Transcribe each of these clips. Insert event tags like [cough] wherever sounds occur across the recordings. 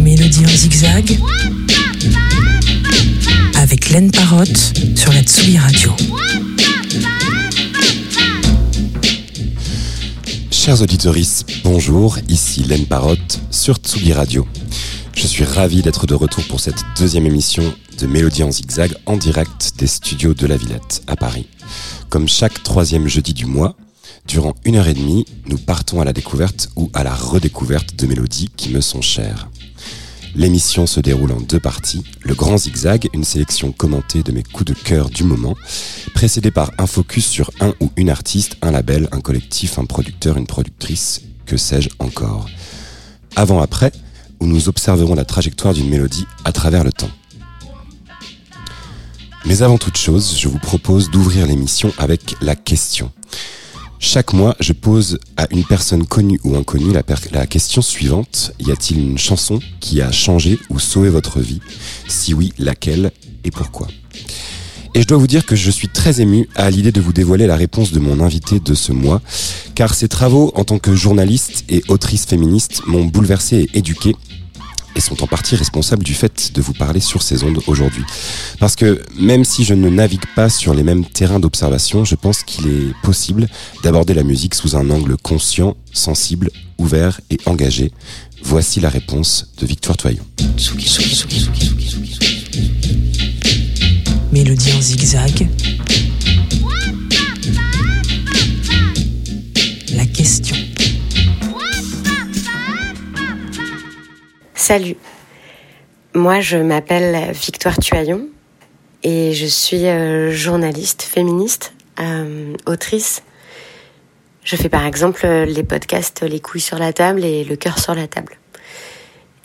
Mélodie en zigzag avec Laine Parotte sur la Tsugi Radio. Chers auditeurs, bonjour, ici Laine Parotte sur Tsugi Radio. Je suis ravi d'être de retour pour cette deuxième émission de Mélodie en zigzag en direct des studios de la Villette à Paris. Comme chaque troisième jeudi du mois, durant une heure et demie, nous partons à la découverte ou à la redécouverte de mélodies qui me sont chères. L'émission se déroule en deux parties. Le grand zigzag, une sélection commentée de mes coups de cœur du moment, précédé par un focus sur un ou une artiste, un label, un collectif, un producteur, une productrice, que sais-je encore. Avant-après, où nous observerons la trajectoire d'une mélodie à travers le temps. Mais avant toute chose, je vous propose d'ouvrir l'émission avec la question. Chaque mois, je pose à une personne connue ou inconnue la, question suivante. Y a-t-il une chanson qui a changé ou sauvé votre vie? Si oui, laquelle et pourquoi? Et je dois vous dire que je suis très ému à l'idée de vous dévoiler la réponse de mon invité de ce mois, car ses travaux en tant que journaliste et autrice féministe m'ont bouleversé et éduqué et sont en partie responsables du fait de vous parler sur ces ondes aujourd'hui. Parce que même si je ne navigue pas sur les mêmes terrains d'observation, je pense qu'il est possible d'aborder la musique sous un angle conscient, sensible, ouvert et engagé. Voici la réponse de Victoire Toyon. Mélodie en zigzag. Salut, moi je m'appelle Victoire Tuaillon et je suis euh, journaliste féministe, euh, autrice. Je fais par exemple les podcasts Les couilles sur la table et Le cœur sur la table.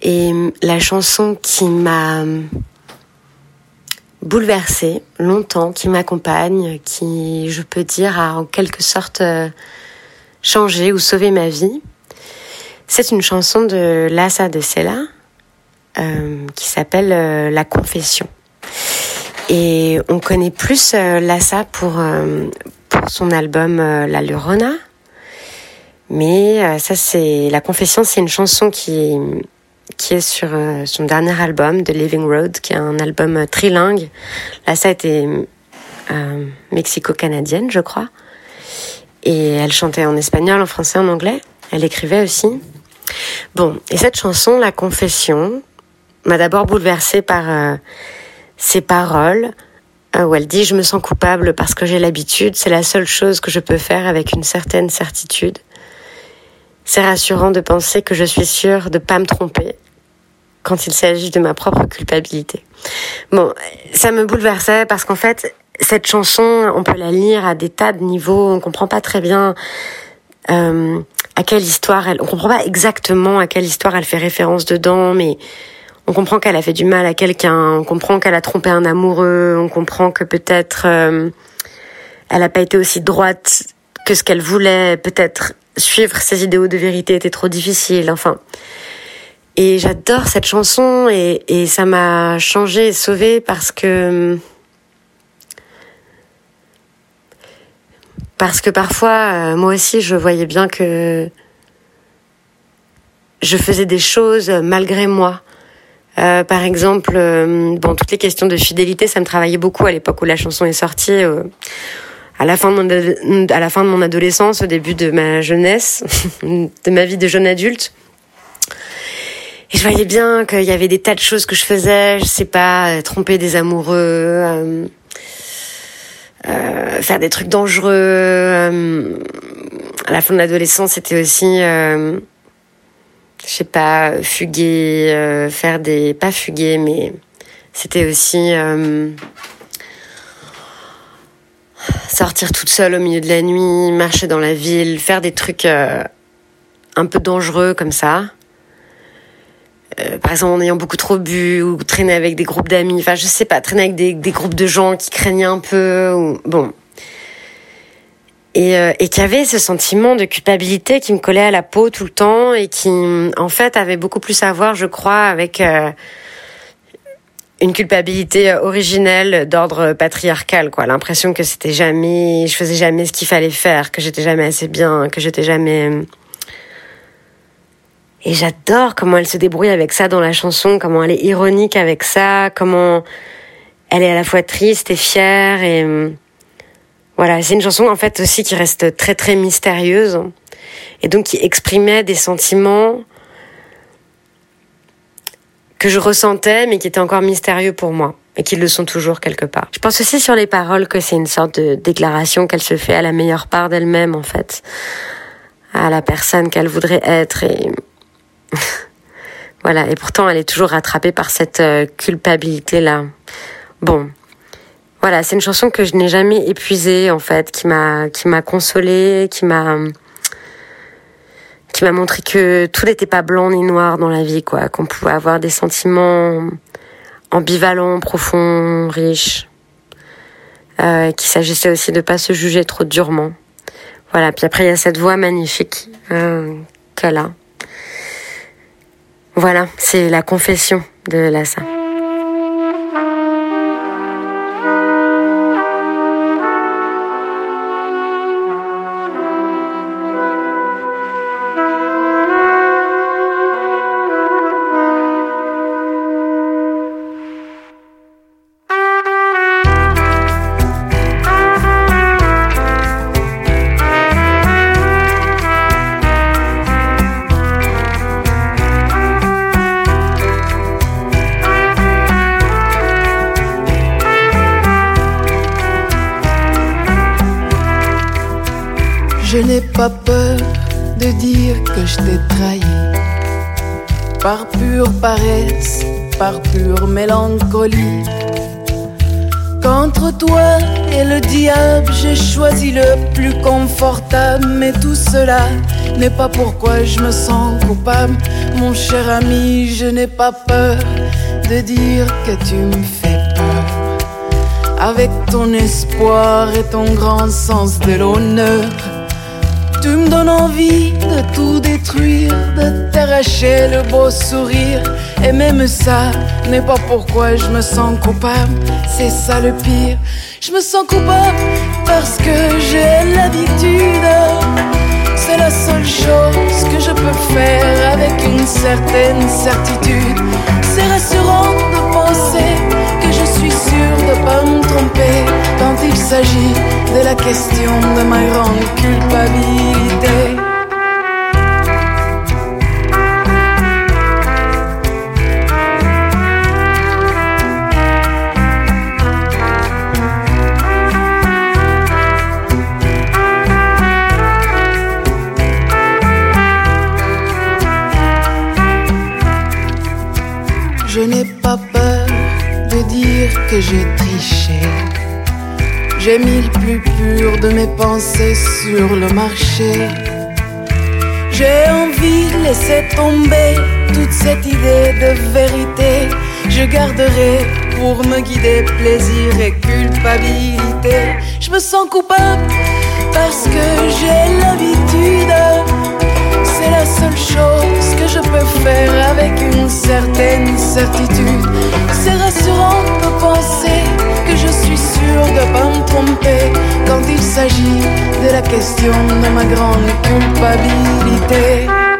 Et la chanson qui m'a bouleversée longtemps, qui m'accompagne, qui, je peux dire, a en quelque sorte euh, changé ou sauvé ma vie, c'est une chanson de Lassa de Sella euh, qui s'appelle euh, La Confession. Et on connaît plus euh, Lassa pour, pour son album La Lurona. Mais ça, c'est La Confession, c'est une chanson qui, qui est sur son dernier album, The Living Road, qui est un album trilingue. Lassa était mexico-canadienne, je crois. Et elle chantait en espagnol, en français, en anglais. Elle écrivait aussi. Bon, et cette chanson, La Confession, m'a d'abord bouleversée par euh, ses paroles, euh, où elle dit Je me sens coupable parce que j'ai l'habitude, c'est la seule chose que je peux faire avec une certaine certitude. C'est rassurant de penser que je suis sûre de pas me tromper quand il s'agit de ma propre culpabilité. Bon, ça me bouleversait parce qu'en fait, cette chanson, on peut la lire à des tas de niveaux, on comprend pas très bien euh, à quelle histoire elle, on comprend pas exactement à quelle histoire elle fait référence dedans, mais on comprend qu'elle a fait du mal à quelqu'un, on comprend qu'elle a trompé un amoureux, on comprend que peut-être euh, elle a pas été aussi droite que ce qu'elle voulait, peut-être suivre ses idéaux de vérité était trop difficile, enfin. Et j'adore cette chanson et, et ça m'a changé et sauvé parce que Parce que parfois, euh, moi aussi, je voyais bien que je faisais des choses malgré moi. Euh, par exemple, euh, bon, toutes les questions de fidélité, ça me travaillait beaucoup à l'époque où la chanson est sortie. Euh, à la fin de mon à la fin de mon adolescence, au début de ma jeunesse, [laughs] de ma vie de jeune adulte. Et je voyais bien qu'il y avait des tas de choses que je faisais, je sais pas, tromper des amoureux, euh, faire des trucs dangereux. Euh, à la fin de l'adolescence, c'était aussi, euh, je sais pas, fuguer, faire des, pas fuguer, mais c'était aussi sortir toute seule au milieu de la nuit, marcher dans la ville, faire des trucs un peu dangereux comme ça. Euh, par exemple en ayant beaucoup trop bu ou traîner avec des groupes d'amis, enfin je sais pas, traîner avec des, des groupes de gens qui craignaient un peu, bon. Et, euh, et qui avait ce sentiment de culpabilité qui me collait à la peau tout le temps et qui en fait avait beaucoup plus à voir, je crois, avec euh, une culpabilité originelle d'ordre patriarcal, quoi. L'impression que c'était jamais, je faisais jamais ce qu'il fallait faire, que j'étais jamais assez bien, que j'étais jamais. Et j'adore comment elle se débrouille avec ça dans la chanson, comment elle est ironique avec ça, comment elle est à la fois triste et fière et voilà, c'est une chanson en fait aussi qui reste très très mystérieuse et donc qui exprimait des sentiments que je ressentais mais qui étaient encore mystérieux pour moi et qui le sont toujours quelque part. Je pense aussi sur les paroles que c'est une sorte de déclaration qu'elle se fait à la meilleure part d'elle-même en fait, à la personne qu'elle voudrait être [laughs] voilà, et pourtant elle est toujours rattrapée par cette euh, culpabilité là. Bon, voilà, c'est une chanson que je n'ai jamais épuisée en fait, qui m'a qui m'a consolée, qui m'a qui m'a montré que tout n'était pas blanc ni noir dans la vie, quoi, qu'on pouvait avoir des sentiments ambivalents, profonds, riches, euh, qu'il s'agissait aussi de pas se juger trop durement. Voilà. Puis après il y a cette voix magnifique euh, qu'elle a. Voilà, c'est la confession de Lassa. Le diable, j'ai choisi le plus confortable. Mais tout cela n'est pas pourquoi je me sens coupable. Mon cher ami, je n'ai pas peur de dire que tu me fais peur. Avec ton espoir et ton grand sens de l'honneur. Tu me donnes envie de tout détruire, de t'arracher le beau sourire. Et même ça n'est pas pourquoi je me sens coupable, c'est ça le pire. Je me sens coupable parce que j'ai l'habitude. C'est la seule chose que je peux faire avec une certaine certitude. C'est rassurant de penser que je suis sûr de pas me tromper quand il s'agit de la question de ma grande culpabilité. J'ai triché. J'ai mis le plus pur de mes pensées sur le marché. J'ai envie de laisser tomber toute cette idée de vérité. Je garderai pour me guider plaisir et culpabilité. Je me sens coupable parce que j'ai l'habitude. C'est la seule chose que je peux faire avec une certaine certitude. C'est rassurant de penser que je suis sûr de pas me tromper quand il s'agit de la question de ma grande culpabilité.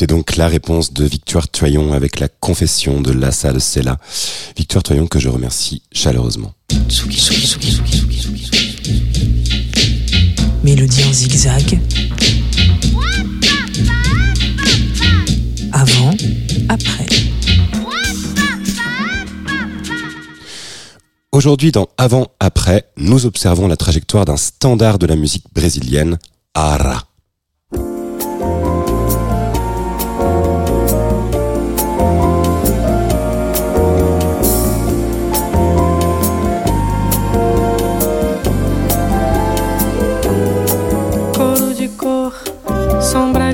C'était donc la réponse de Victoire Toyon avec la confession de Lassa de Sella. Victoire Toyon que je remercie chaleureusement. Mélodie en zigzag. Avant, après. Aujourd'hui dans Avant Après, nous observons la trajectoire d'un standard de la musique brésilienne, Ara.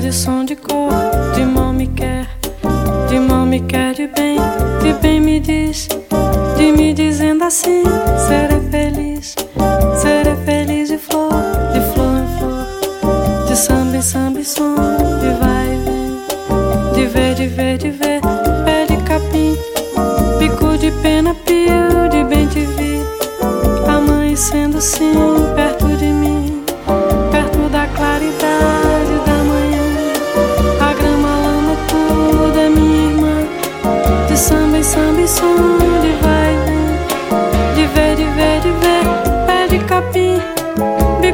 De som de cor, de mal me quer, de mal me quer de bem, de bem me diz, de me dizendo assim, serei feliz, serei feliz de flor, de flor em flor, de samba em samba e som, de vai e vem, de ver, de ver, de ver, pé de capim, bico de pena, pio, de bem te vi, amanhecendo sim, perto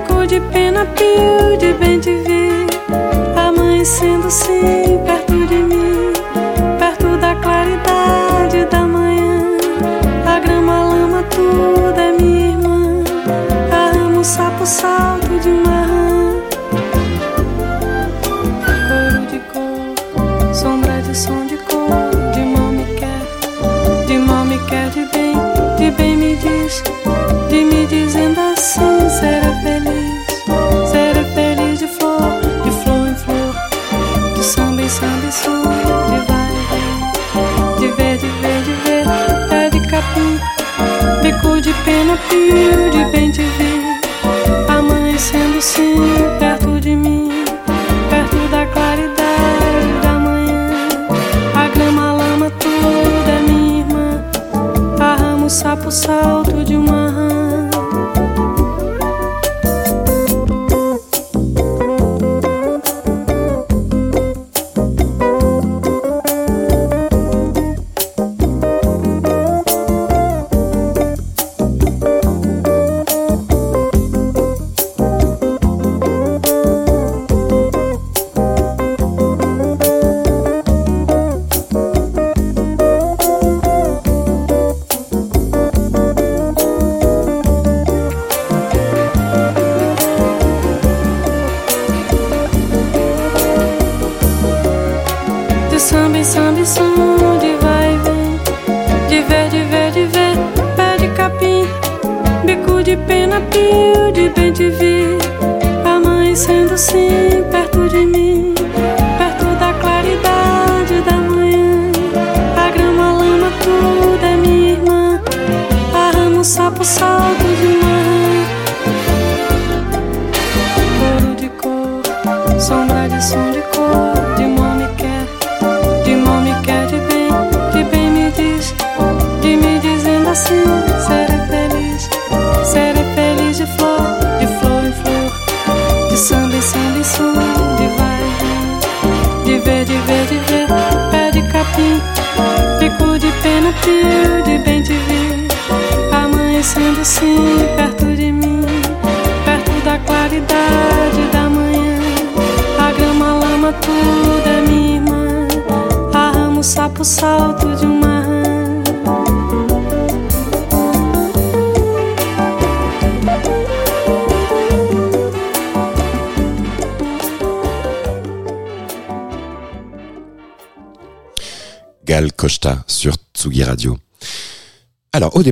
Bico de pena, pio, de bem te vi. Amanhecendo sim,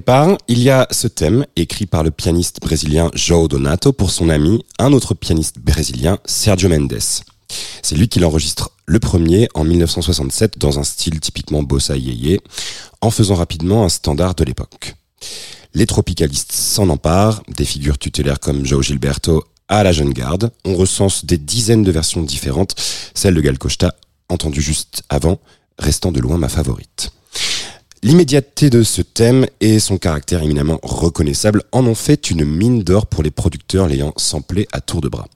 départ, il y a ce thème écrit par le pianiste brésilien João Donato pour son ami, un autre pianiste brésilien, Sergio Mendes. C'est lui qui l'enregistre le premier en 1967 dans un style typiquement bossa en faisant rapidement un standard de l'époque. Les tropicalistes s'en emparent, des figures tutélaires comme João Gilberto à la jeune garde. On recense des dizaines de versions différentes, celle de Gal Costa, entendue juste avant, restant de loin ma favorite. L'immédiateté de ce thème et son caractère éminemment reconnaissable en ont fait une mine d'or pour les producteurs l'ayant samplé à tour de bras.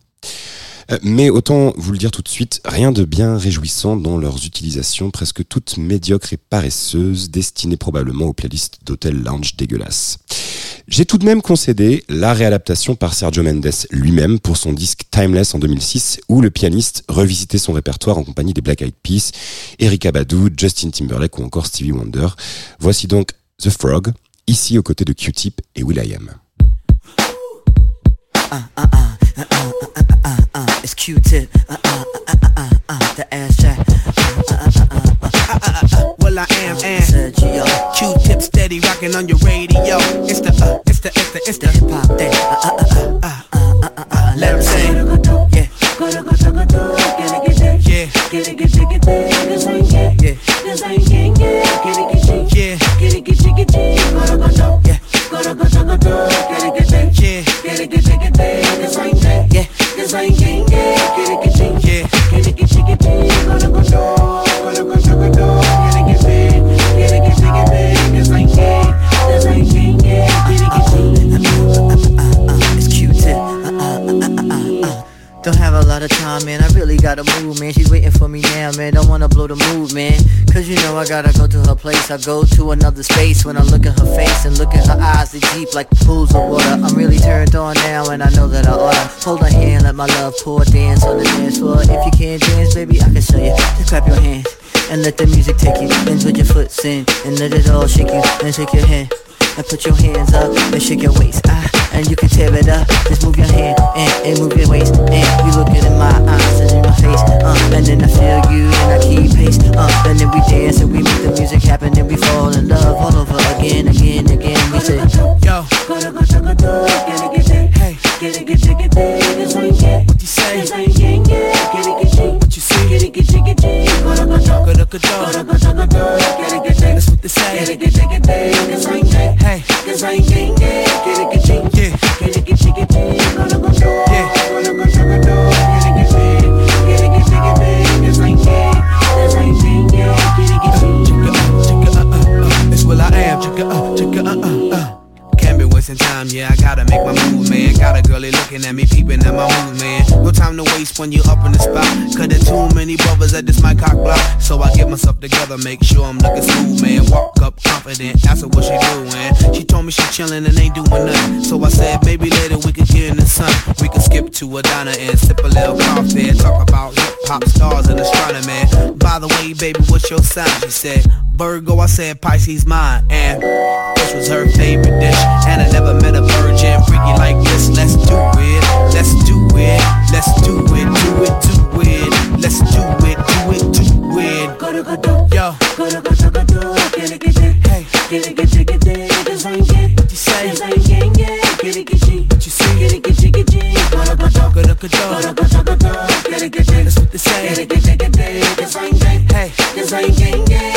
Euh, mais autant vous le dire tout de suite, rien de bien réjouissant dans leurs utilisations presque toutes médiocres et paresseuses, destinées probablement aux playlists d'hôtel lounge dégueulasses. J'ai tout de même concédé la réadaptation par Sergio Mendes lui-même pour son disque Timeless en 2006, où le pianiste revisitait son répertoire en compagnie des Black Eyed Peas, Erika Badu, Justin Timberlake ou encore Stevie Wonder. Voici donc The Frog, ici aux côtés de Q-Tip et Will.i.am. It's Q-Tip, Uh uh uh uh uh uh. the ass jack. Uh uh uh uh uh uh, uh uh uh. Well, I am and Q-Tip steady rocking on your radio. It's the, uh, it's the, it's the, it's the hip hop thing. Uh, uh, uh, uh, uh, uh, uh, let him sing. Yeah. The sunshine yeah. Yeah. Yeah. Yeah. Yeah. Cause I ain't getting it. Yeah. Don't have a lot of time, man. I really gotta move, man. She's waiting for me now, man. Don't wanna blow the mood, man. Cause you know I gotta go to her place. I go to another space when I look at her face and look at her eyes. They deep like pools of water. I'm really turned on now, and I know that I oughta hold her hand, let my love pour, dance on the dance floor. If you can't dance, baby, I can show you. Just clap your hands and let the music take you. And put your foot in and let it all shake you. And shake your hand and put your hands up and shake your waist. Ah, and you can tear it up. Just move your hand and, and move your waist. And you looking in my eyes and in my face. Uh, and then I feel you and I keep pace. Uh, and then we dance and we make the music happen and we fall in love all over again, again, again. We say, Yo, hey, what you say? That's what they say. Hey. Yeah. It's what I am. Check it out. Check it out. Wasting time, yeah, I gotta make my move, man. Got a girlie looking at me, peeping at my moves, man. No time to waste when you up in the spot. Cause there too many brothers at this my cock block. So I get myself together, make sure I'm looking smooth, man. Walk up confident, ask her what she doing. She told me she chillin' and ain't doing nothing. So I said, maybe later we could get in the sun. We could skip to a diner and sip a little coffee talk about hip hop stars and astronomy. Man By the way, baby, what's your sign? She said, Virgo, I said Pisces mine. And this was her favorite dish. And I never met a virgin freaky like this. Let's do it, let's do it, let's do it, do it, do it. Let's do it, do it, do it. Yo. Hey. You say? What you see? That's what they say. Hey.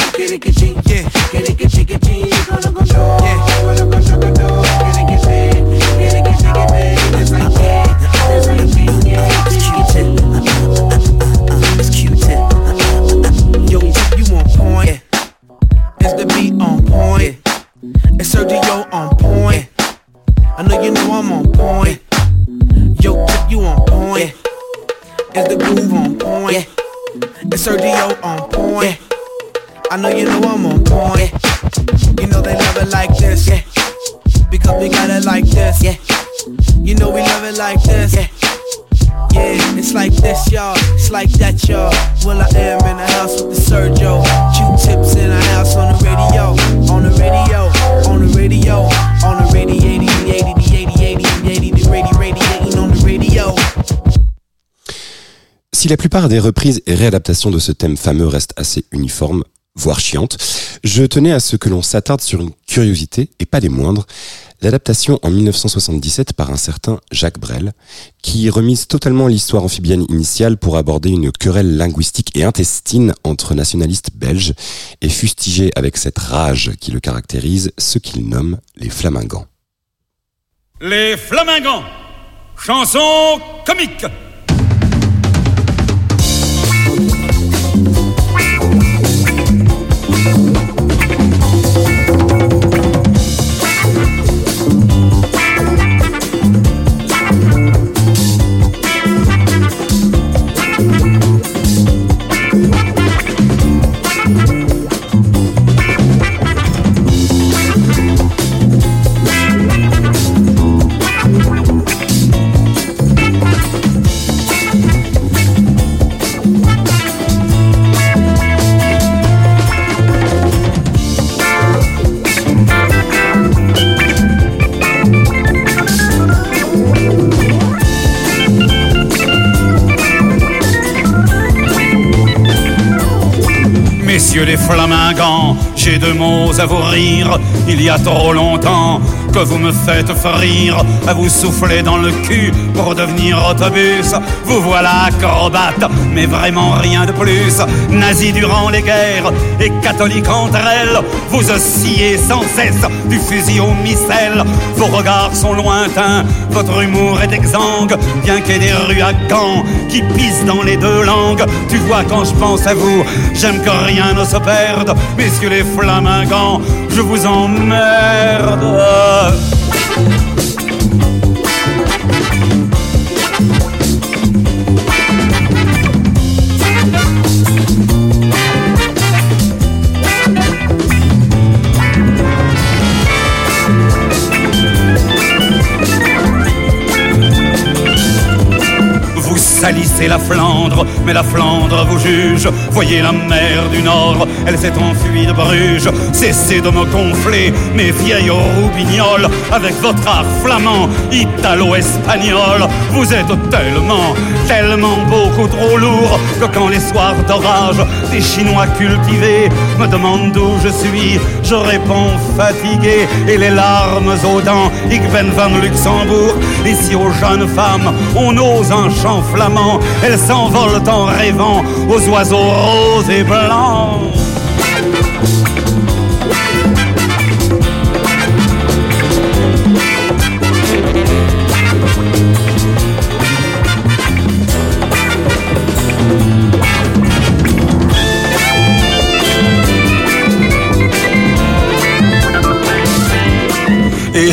Sergio on point? It's the beat on point. Is Sergio on point? I know you know i'm on point yo keep you on point is the move on point it's a on point. I I know you know I'm on. You know they love it like this. Because we got it like this. You know we love it like this. Yeah, it's like this, y'all. It's like that, y'all. Well, I am in the house with the Sergio. Q-tips in the house on the radio. On the radio. On the radio. On the radio. 80, 80, 80, 80, 80, the radio, radiating on the radio. Si la plupart des reprises et réadaptations de ce thème fameux restent assez uniformes, voire chiantes, je tenais à ce que l'on s'attarde sur une curiosité, et pas des moindres, l'adaptation en 1977 par un certain Jacques Brel, qui remise totalement l'histoire amphibienne initiale pour aborder une querelle linguistique et intestine entre nationalistes belges, et fustiger avec cette rage qui le caractérise ce qu'il nomme les flamingants. Les flamingants, chanson comique les flamingants, j'ai deux mots à vous rire. Il y a trop longtemps que vous me faites frire, à vous souffler dans le cul pour devenir autobus. Vous voilà acrobate, mais vraiment rien de plus. Nazi durant les guerres et catholique entre elles, vous oscillez sans cesse du fusil au missel. Vos regards sont lointains, votre humour est exsangue, bien qu'il y ait des rues à qui pissent dans les deux langues. Tu vois quand je pense à vous, j'aime que rien ne se perde, messieurs les flamingants, je vous emmerde. Salissez la Flandre, mais la Flandre vous juge. Voyez la mer du Nord, elle s'est enfuie de Bruges. Cessez de me gonfler, mes vieilles roubignoles, avec votre art flamand, italo-espagnol. Vous êtes tellement, tellement beaucoup trop lourd que quand les soirs d'orage, des Chinois cultivés me demandent d'où je suis, je réponds fatigué et les larmes aux dents. Ik ben van Luxembourg. Si aux jeunes femmes on ose un chant flamand, elles s'envolent en rêvant aux oiseaux roses et blancs.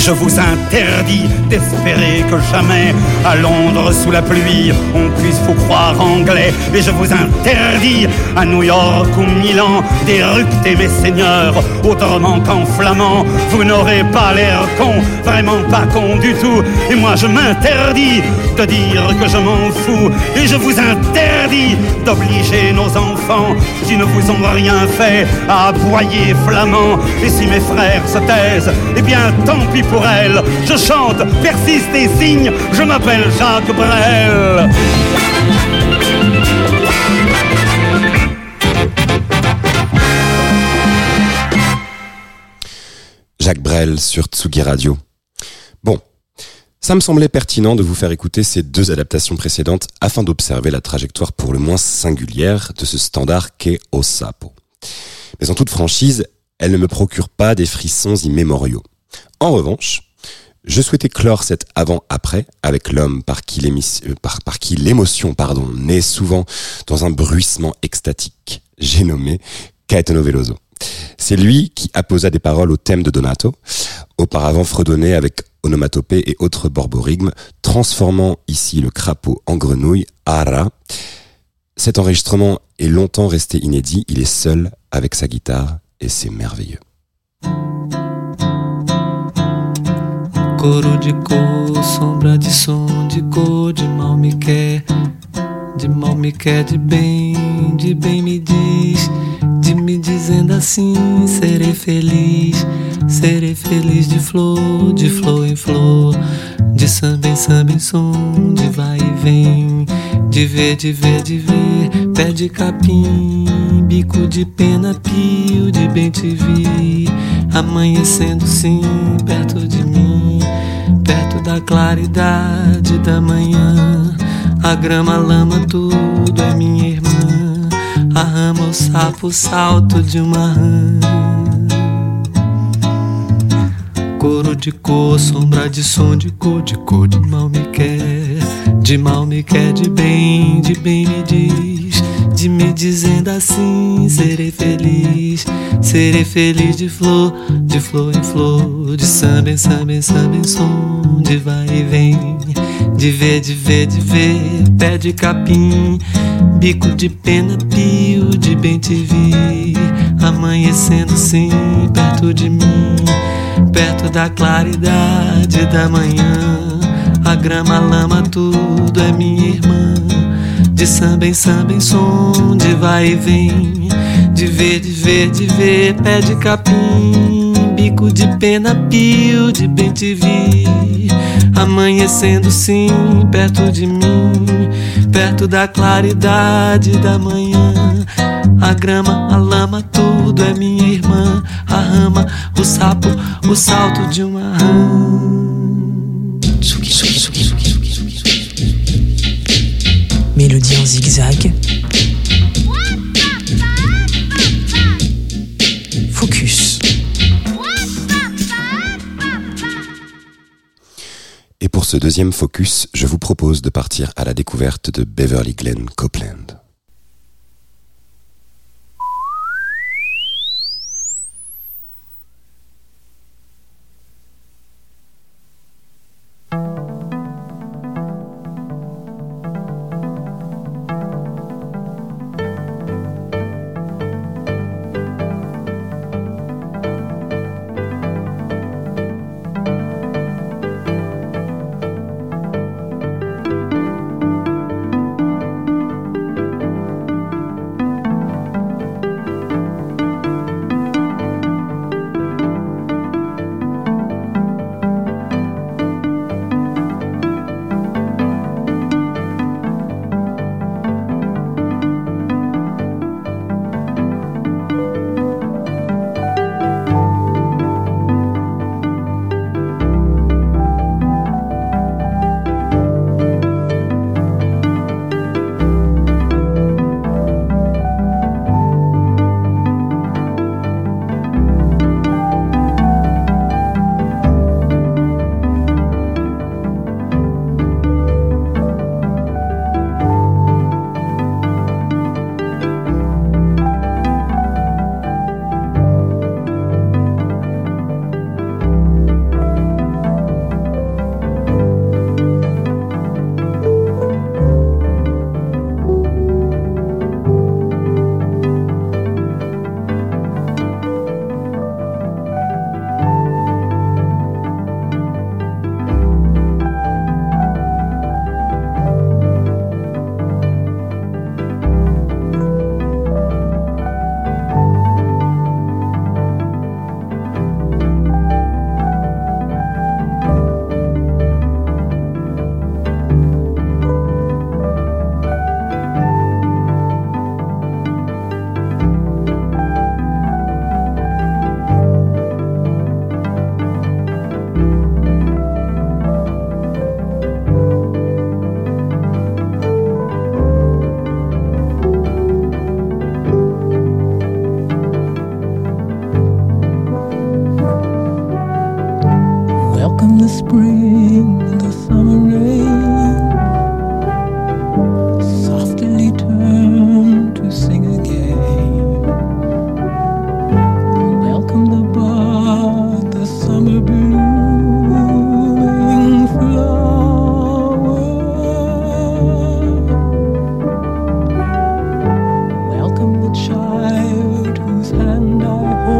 Je vous interdis d'espérer que jamais à Londres sous la pluie on puisse vous croire anglais. Et je vous interdis à New York ou Milan d'éructer mes seigneurs autrement qu'en flamand. Vous n'aurez pas l'air con, vraiment pas con du tout. Et moi je m'interdis de dire que je m'en fous. Et je vous interdis d'obliger nos enfants qui ne vous ont rien fait à aboyer flamand. Et si mes frères se taisent, eh bien tant pis pour elles. Je chante, persiste et signe, je m'appelle Jacques Brel. Jacques Brel sur Tsugi Radio. Ça me semblait pertinent de vous faire écouter ces deux adaptations précédentes afin d'observer la trajectoire pour le moins singulière de ce standard qu'est Osapo. Mais en toute franchise, elle ne me procure pas des frissons immémoriaux. En revanche, je souhaitais clore cet avant-après avec l'homme par qui euh, par, par l'émotion, pardon, naît souvent dans un bruissement extatique. J'ai nommé Caetano Veloso. C'est lui qui apposa des paroles au thème de Donato, auparavant fredonné avec onomatopée et autres borborigmes, transformant ici le crapaud en grenouille, ara. Cet enregistrement est longtemps resté inédit, il est seul avec sa guitare et c'est merveilleux. Dizendo assim, serei feliz. Serei feliz de flor, de flor em flor. De samba em samba em som, de vai e vem. De ver, de ver, de ver. Pé de capim, bico de pena, pio de bem te vi. Amanhecendo sim, perto de mim perto da claridade da manhã. A grama, a lama, tudo é minha irmã. A rama, o sapo, o salto de uma rã. Coro de cor, sombra de som, de cor, de cor, de mal me quer. De mal me quer, de bem, de bem me diz. De me dizendo assim, serei feliz. Serei feliz de flor, de flor em flor, de samba em samba em samba em som, de vai e vem, de ver, de ver, de ver, pé de capim, bico de pena, pio de bem te vi, amanhecendo sim perto de mim, perto da claridade da manhã, a grama, a lama, tudo é minha irmã, de samba em samba em som, de vai e vem. De ver, de ver, de ver, pé de capim, bico de pena, pio de bem te vi. Amanhecendo sim, perto de mim, perto da claridade da manhã. a grama, a lama, tudo é minha irmã. A rama, o sapo, o salto de uma rã. Mélodie en zigzag. Et pour ce deuxième focus, je vous propose de partir à la découverte de Beverly Glen Copeland. know who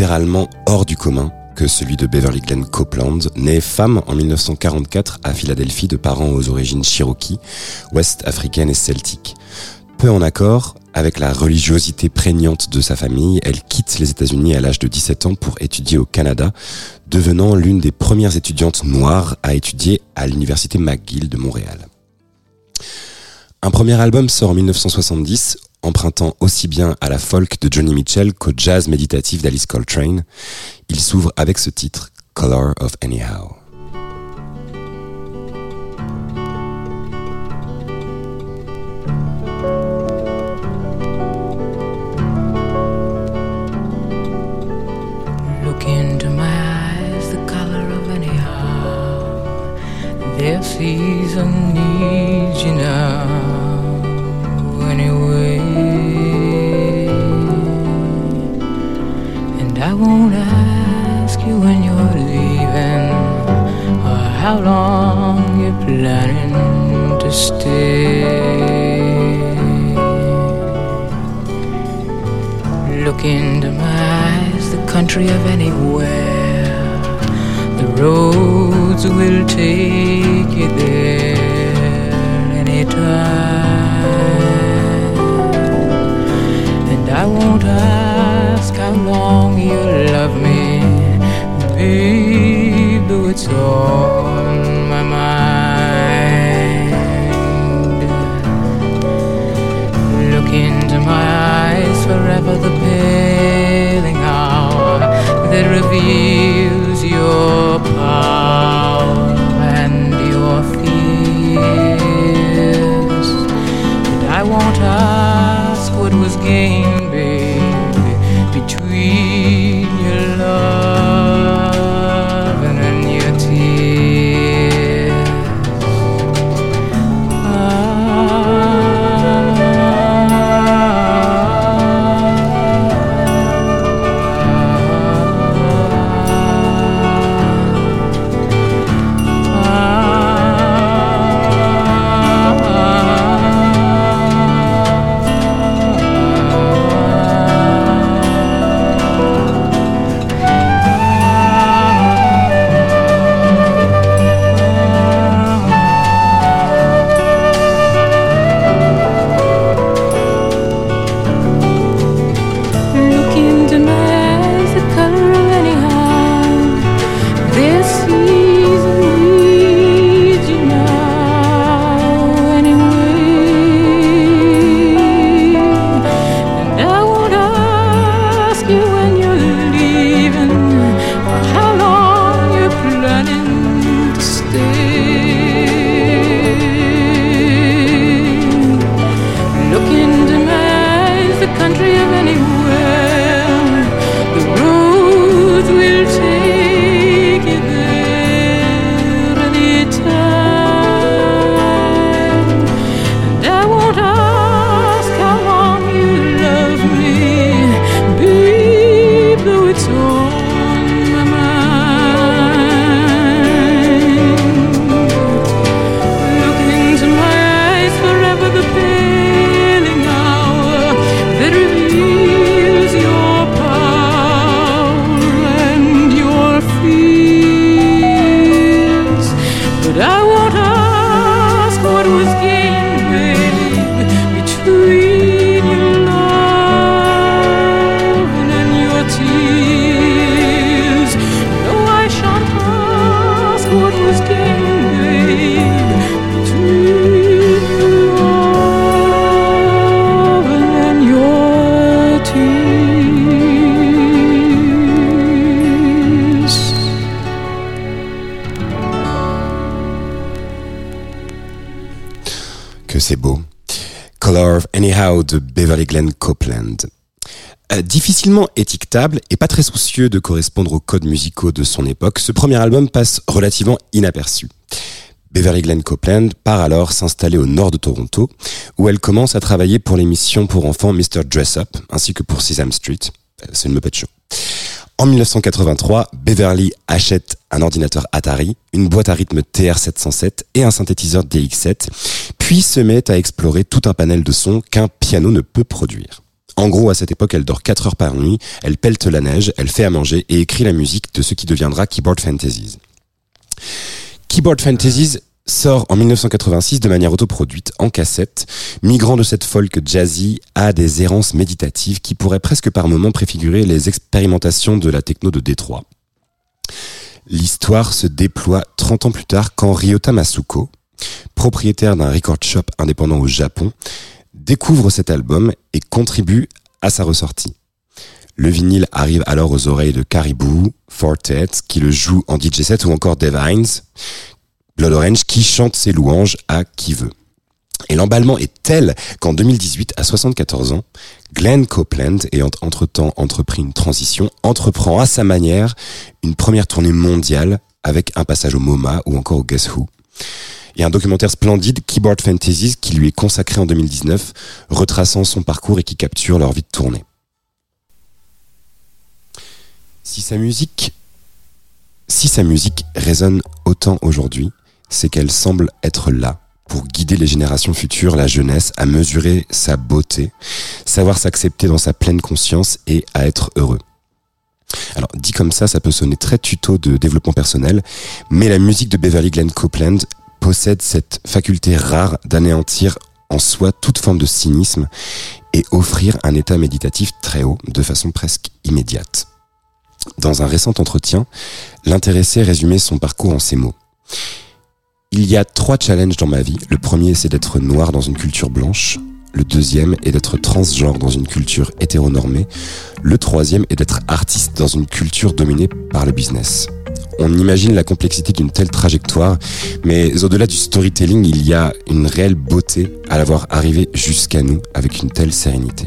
littéralement hors du commun que celui de Beverly Glenn Copeland, née femme en 1944 à Philadelphie de parents aux origines cherokee, ouest-africaines et celtiques. Peu en accord avec la religiosité prégnante de sa famille, elle quitte les États-Unis à l'âge de 17 ans pour étudier au Canada, devenant l'une des premières étudiantes noires à étudier à l'université McGill de Montréal. Un premier album sort en 1970, empruntant aussi bien à la folk de Johnny Mitchell qu'au jazz méditatif d'Alice Coltrane. Il s'ouvre avec ce titre, Color of Anyhow. Look won't ask you when you're leaving or how long you're planning to stay. Look into my eyes, the country of anywhere. The roads will take you there anytime. And I won't ask how long you'll love me, babe, though it's on my mind. Look into my eyes forever, the paling hour that reveals your et pas très soucieux de correspondre aux codes musicaux de son époque, ce premier album passe relativement inaperçu. Beverly Glenn Copeland part alors s'installer au nord de Toronto, où elle commence à travailler pour l'émission pour enfants Mr. Dress Up, ainsi que pour Sesame Street. Euh, c'est une Muppet Show. En 1983, Beverly achète un ordinateur Atari, une boîte à rythme TR-707 et un synthétiseur DX7, puis se met à explorer tout un panel de sons qu'un piano ne peut produire. En gros, à cette époque, elle dort 4 heures par nuit, elle pelte la neige, elle fait à manger et écrit la musique de ce qui deviendra Keyboard Fantasies. Keyboard Fantasies sort en 1986 de manière autoproduite en cassette, migrant de cette folk jazzy à des errances méditatives qui pourraient presque par moments préfigurer les expérimentations de la techno de Détroit. L'histoire se déploie 30 ans plus tard quand Ryota Masuko, propriétaire d'un record shop indépendant au Japon, découvre cet album et contribue à sa ressortie. Le vinyle arrive alors aux oreilles de Caribou, Fortet, qui le joue en DJ set ou encore Dave Hines, Blood Orange, qui chante ses louanges à qui veut. Et l'emballement est tel qu'en 2018, à 74 ans, Glenn Copeland, ayant entre-temps entrepris une transition, entreprend à sa manière une première tournée mondiale avec un passage au MoMA ou encore au Guess Who. Et un documentaire splendide, Keyboard Fantasies, qui lui est consacré en 2019, retraçant son parcours et qui capture leur vie de tournée. Si sa musique, si sa musique résonne autant aujourd'hui, c'est qu'elle semble être là pour guider les générations futures, la jeunesse, à mesurer sa beauté, savoir s'accepter dans sa pleine conscience et à être heureux. Alors, dit comme ça, ça peut sonner très tuto de développement personnel, mais la musique de Beverly Glenn Copeland possède cette faculté rare d'anéantir en soi toute forme de cynisme et offrir un état méditatif très haut, de façon presque immédiate. Dans un récent entretien, l'intéressé résumait son parcours en ces mots. Il y a trois challenges dans ma vie. Le premier, c'est d'être noir dans une culture blanche. Le deuxième est d'être transgenre dans une culture hétéronormée. Le troisième est d'être artiste dans une culture dominée par le business. On imagine la complexité d'une telle trajectoire, mais au-delà du storytelling, il y a une réelle beauté à l'avoir arrivé jusqu'à nous avec une telle sérénité.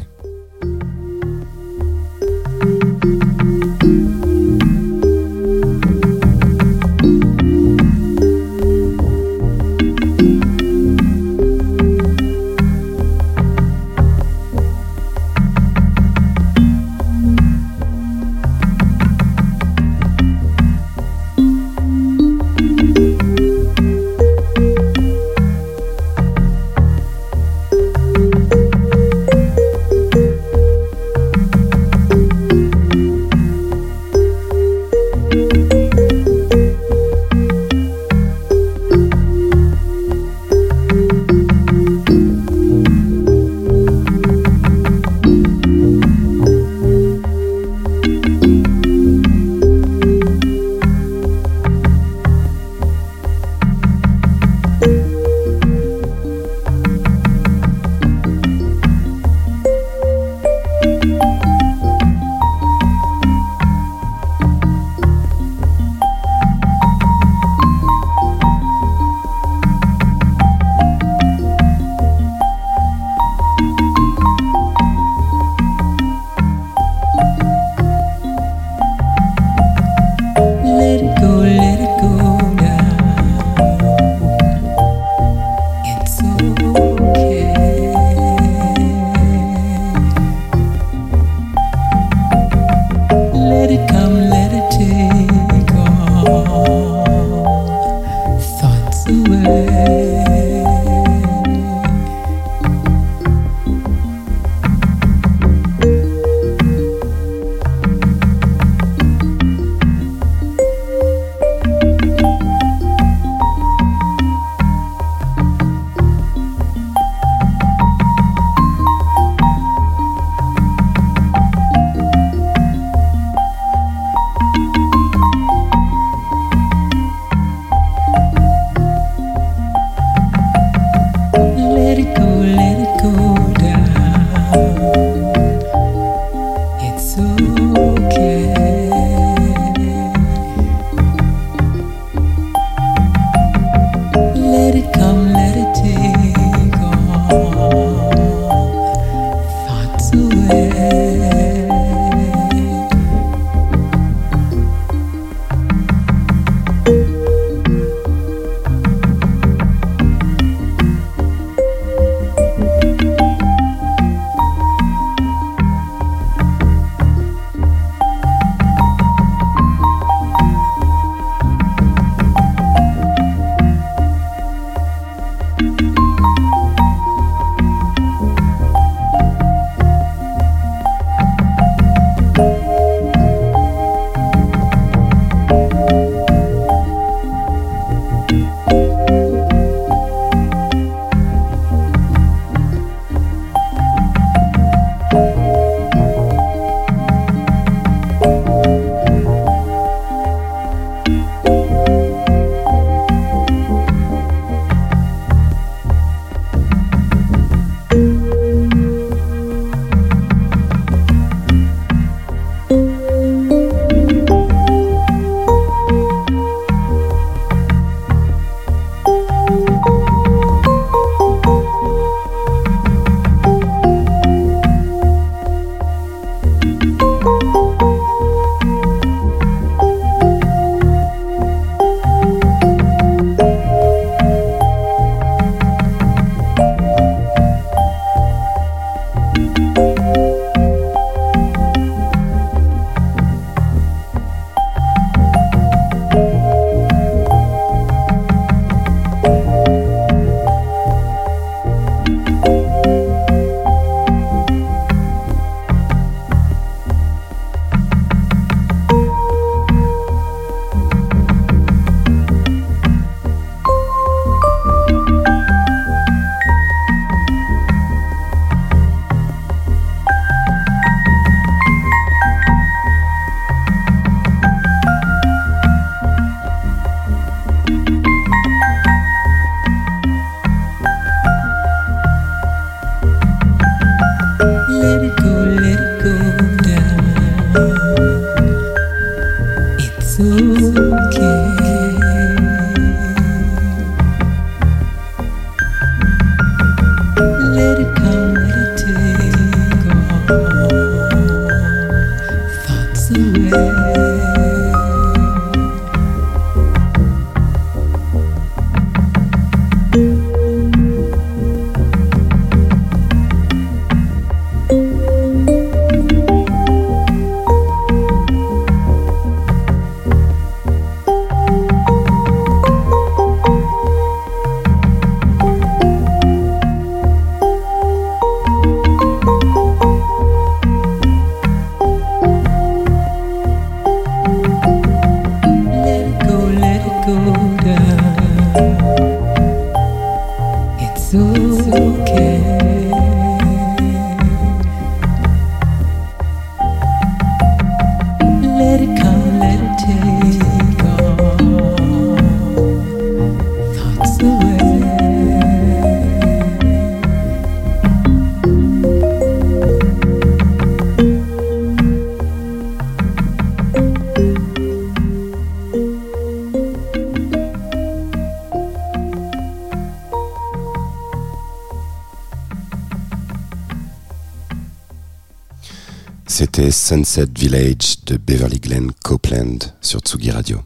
Sunset Village de Beverly Glen Copeland sur Tsugi Radio.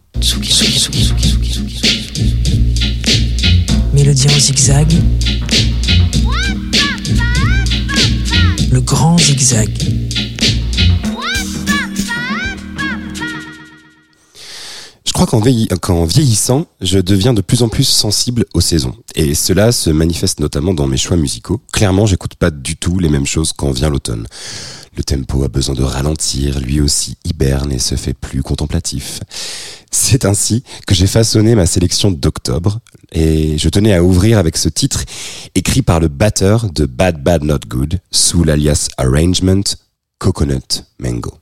Mélodie en zigzag. Le grand zigzag. Je crois qu'en vieillissant, je deviens de plus en plus sensible aux saisons. Et cela se manifeste notamment dans mes choix musicaux. Clairement, j'écoute pas du tout les mêmes choses quand vient l'automne. Le tempo a besoin de ralentir, lui aussi hiberne et se fait plus contemplatif. C'est ainsi que j'ai façonné ma sélection d'octobre et je tenais à ouvrir avec ce titre écrit par le batteur de Bad Bad Not Good sous l'alias Arrangement Coconut Mango.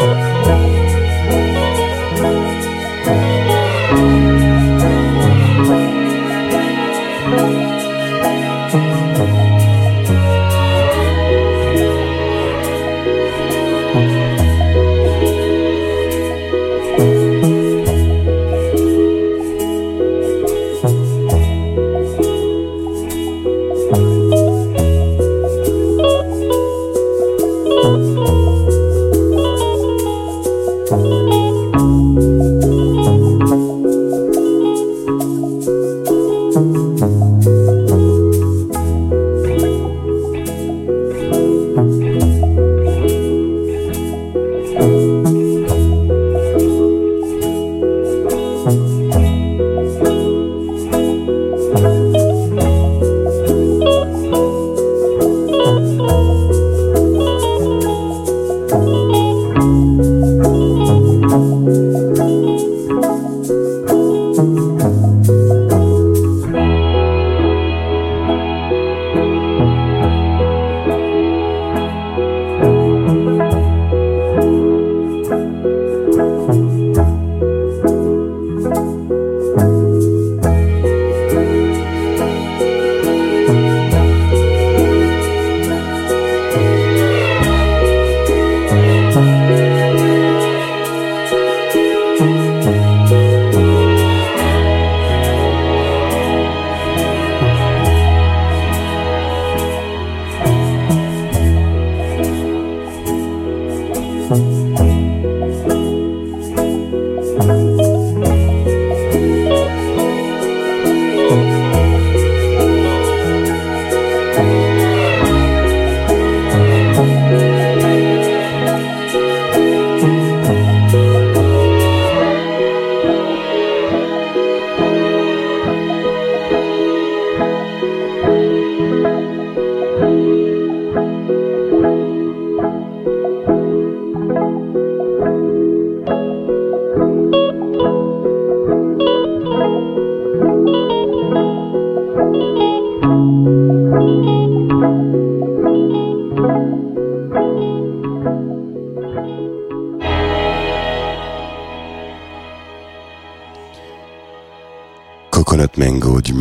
Oh,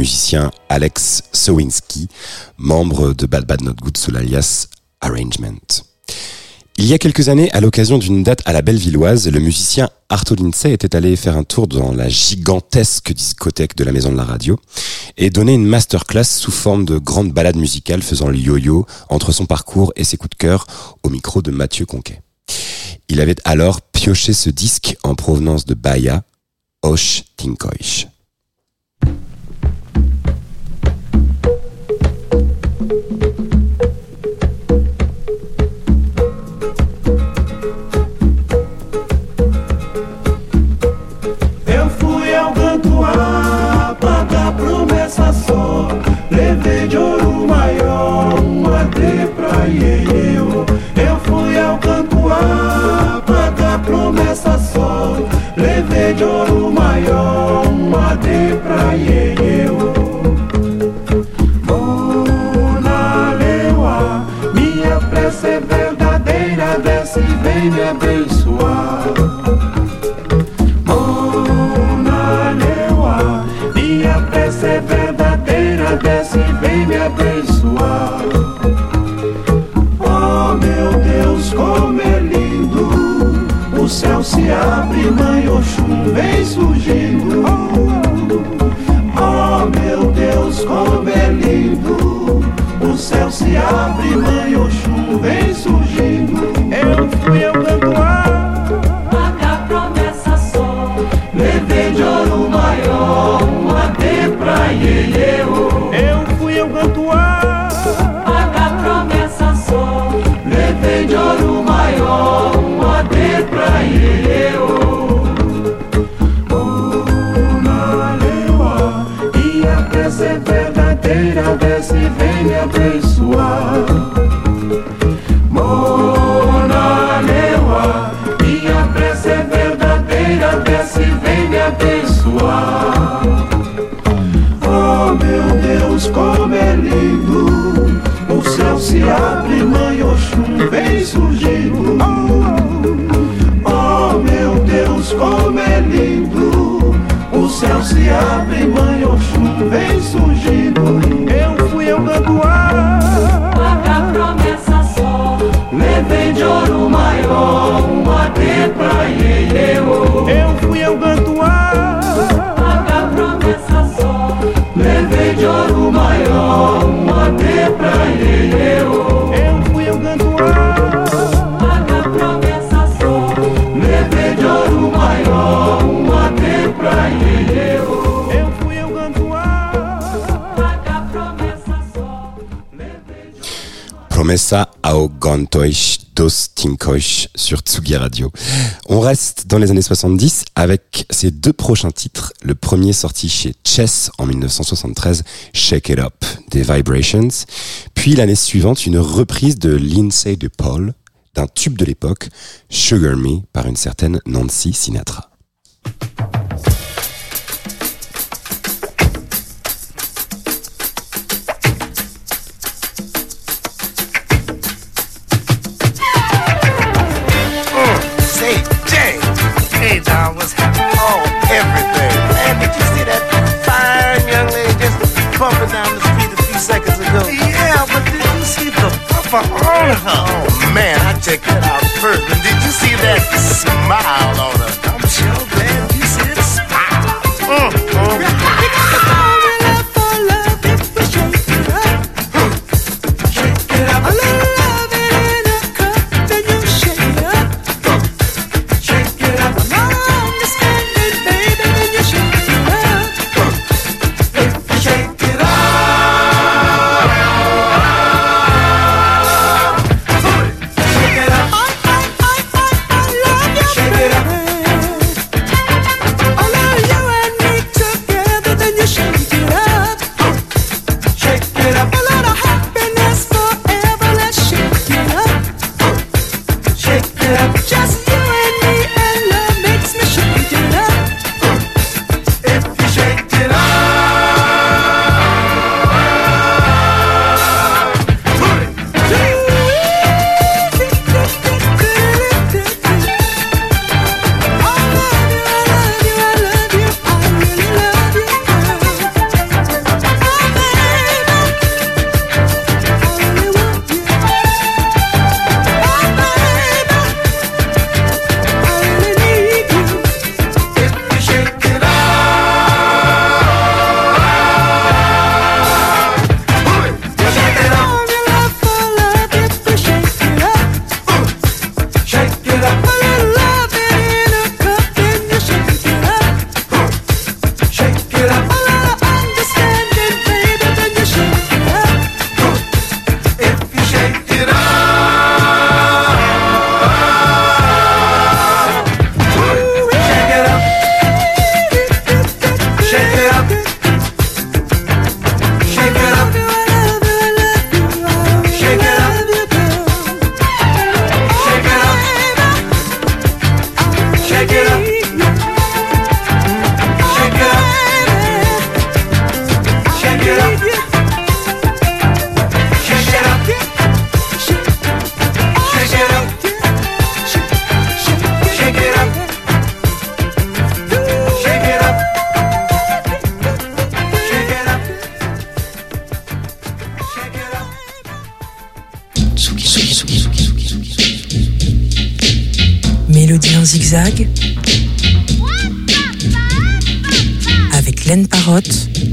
musicien Alex Sowinski, membre de Bad Bad Not Good sous l'alias Arrangement. Il y a quelques années, à l'occasion d'une date à la Bellevilloise, le musicien Arto Lindsay était allé faire un tour dans la gigantesque discothèque de la Maison de la Radio et donner une masterclass sous forme de grande balade musicale faisant le yo-yo entre son parcours et ses coups de cœur au micro de Mathieu Conquet. Il avait alors pioché ce disque en provenance de Bahia, Osh Tinkoish. Desce vem me abençoar se abre, mãe Oxum vem surgindo. Oh meu Deus, como é lindo, o céu se abre, mãe Oxum vem surgindo. Eu fui ao pra Ieu. Una leua, e a peça é verdadeira, desce e vem me abençoar. Mona leua, minha prece verdadeira, desce e vem me abençoar. Oh meu Deus, como é lindo, o céu se abre, mãe Oxum vem surgindo. Como é lindo, o céu se abre, mãe Oxum vem surgindo. Eu fui ao Gantuá. paga promessa só, Levei de ouro maior, um AD pra Ieu. Eu fui ao Gantuá. paga promessa só, Levei de ouro maior, um AD pra. Eu Promessa ao gantois dos tinkois sur Tsugi Radio. On reste dans les années 70 avec ces deux prochains titres. Le premier sorti chez Chess en 1973, Shake It Up, des Vibrations. Puis l'année suivante, une reprise de Lindsay de Paul d'un tube de l'époque, Sugar Me, par une certaine Nancy Sinatra. On her? Oh, man, I checked that out first. Did you see that smile on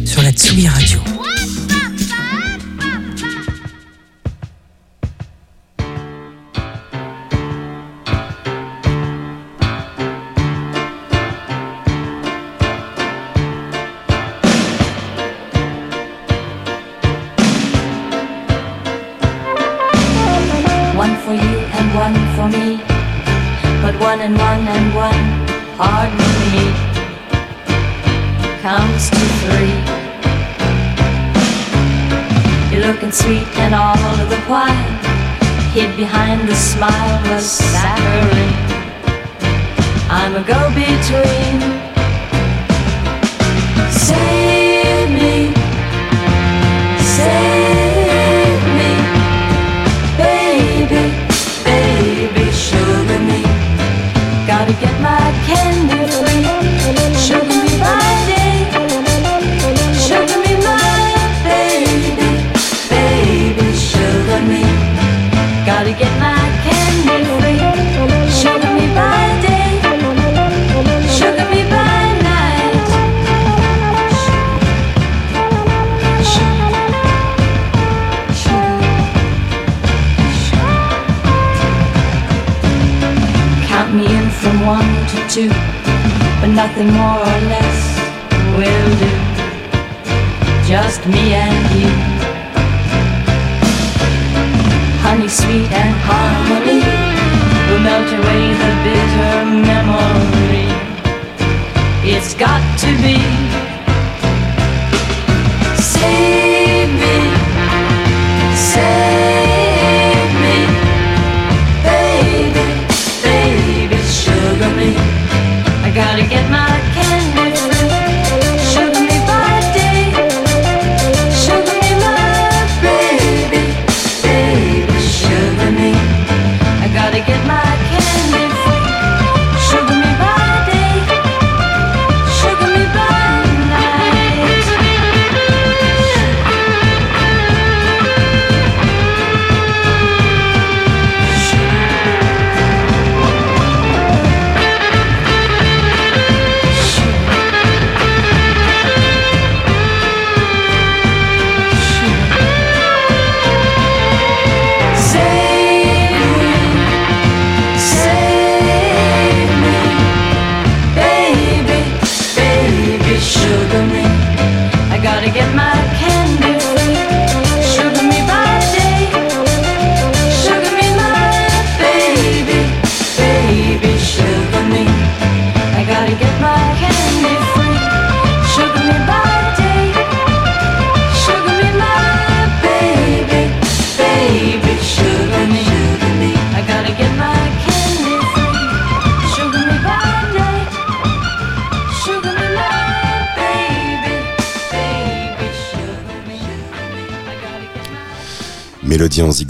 sur la Tsugi Radio.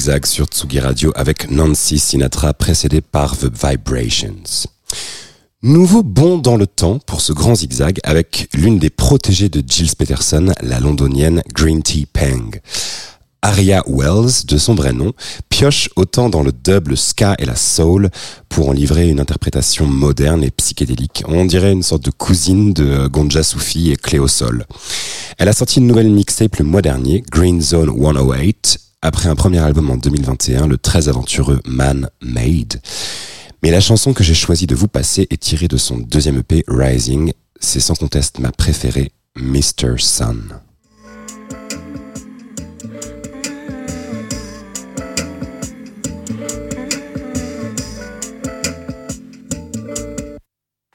Zigzag sur Tsugi Radio avec Nancy Sinatra précédé par The Vibrations. Nouveau bond dans le temps pour ce grand zigzag avec l'une des protégées de Gilles Peterson, la londonienne Green Tea Peng. Aria Wells, de son vrai nom, pioche autant dans le double ska et la soul pour en livrer une interprétation moderne et psychédélique. On dirait une sorte de cousine de euh, Gonja Soufi et Cléo Sol. Elle a sorti une nouvelle mixtape le mois dernier, Green Zone 108, après un premier album en 2021, le très aventureux Man Made. Mais la chanson que j'ai choisi de vous passer est tirée de son deuxième EP Rising. C'est sans conteste ma préférée, Mr. Sun.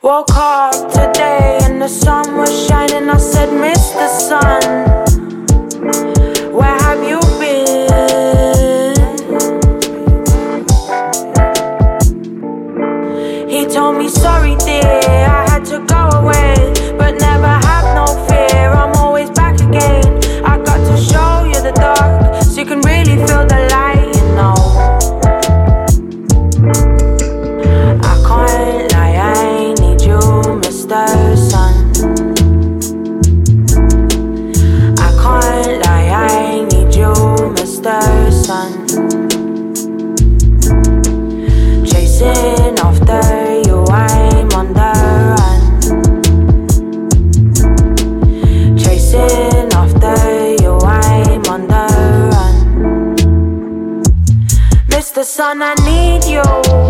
Woke and the sun was shining. feel the the sun, I need you.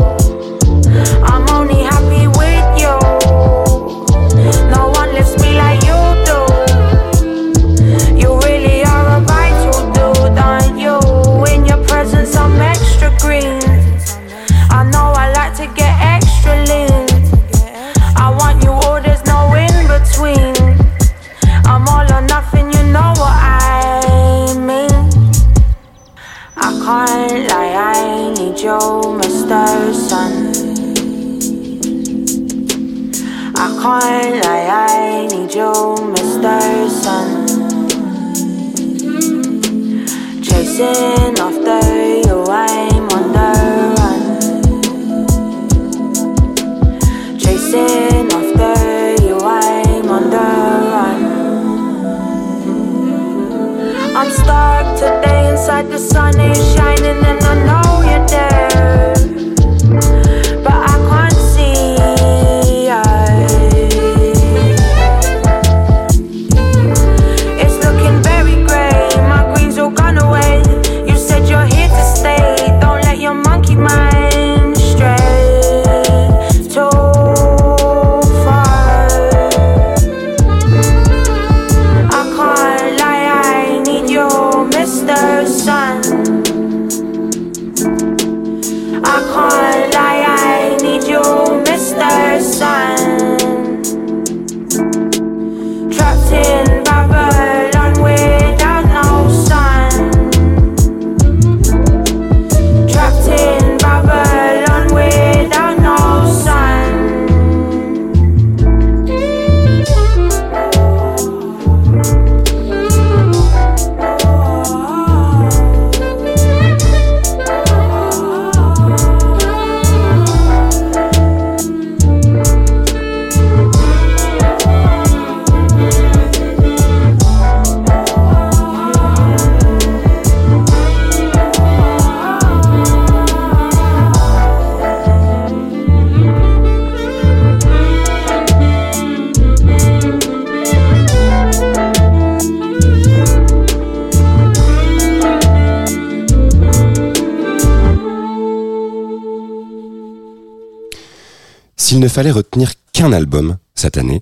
Fallait retenir qu'un album cette année,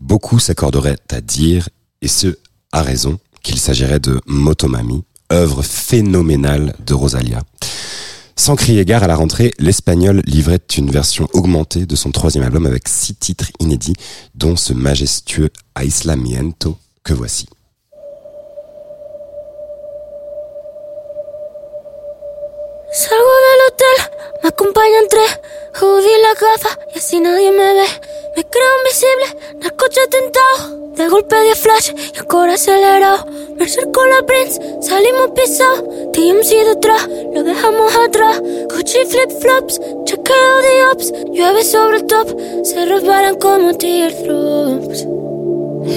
beaucoup s'accorderaient à dire, et ce, à raison, qu'il s'agirait de Motomami, œuvre phénoménale de Rosalia. Sans crier gare à la rentrée, l'Espagnol livrait une version augmentée de son troisième album avec six titres inédits, dont ce majestueux Aislamiento que voici. Me acompañan tres. Jodí la gafa y así nadie me ve. Me creo invisible, en el coche tentado. De golpe de flash y el acelerado. Mercer con la Prince, salimos pisados. TMC detrás, lo dejamos atrás. Gucci flip flops, chequeo de ops. Llueve sobre el top, se resbalan como teardrops.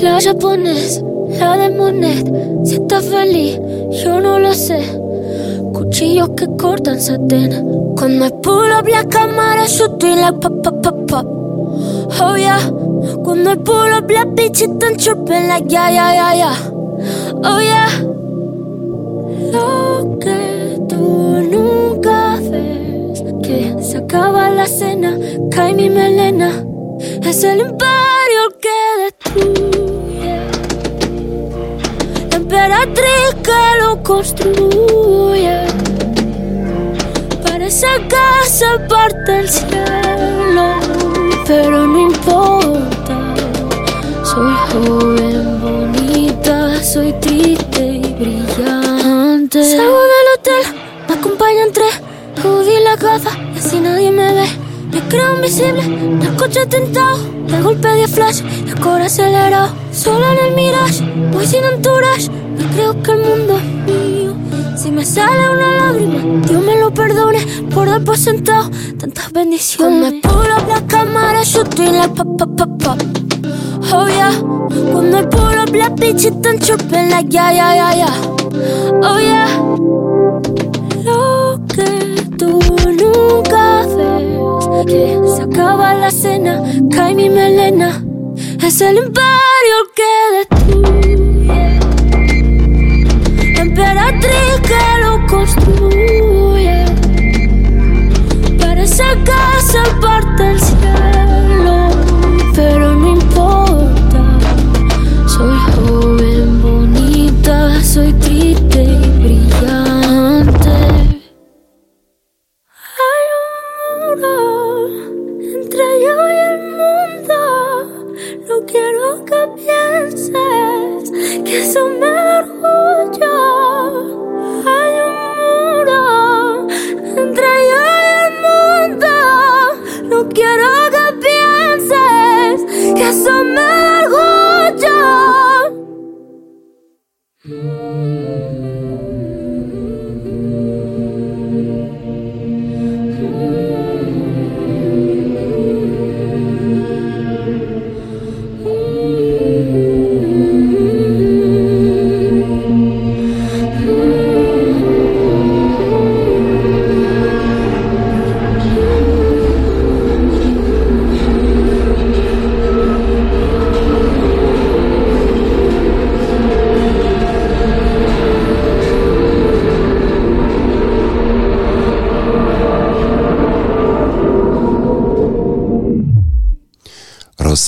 La japonés, la de Monet. Si está feliz, yo no lo sé. Cuchillos que cortan satén. Cuando pull up la cámara sutil like pop pop pop pop. Oh yeah. Cuando pull up la bitch están chirping like yeah yeah yeah yeah. Oh yeah. Lo que tú nunca ves que se acaba la cena, cae mi melena. Es el imperio que destruye. La emperatriz que lo construye. Que se parte el cielo, pero no importa. Soy joven, bonita, soy triste y brillante. Salgo del hotel, me acompañan tres. Jodí la gafa y así nadie me ve. Me creo invisible, el coche tentado. De golpe de flash, el core acelerado. Solo en el mirage, voy sin entourage. Me creo que el mundo es. Si me sale una lágrima, Dios me lo perdone por dar por sentado tantas bendiciones. Cuando pull la cámara, shooting like pop, pop, pop, pop. Oh yeah. Cuando pull up la bitch están chirping like yeah, yeah, yeah, yeah. Oh yeah. Lo que tú nunca ves, se acaba la cena, cae mi melena. Es el imperio que destruye. Que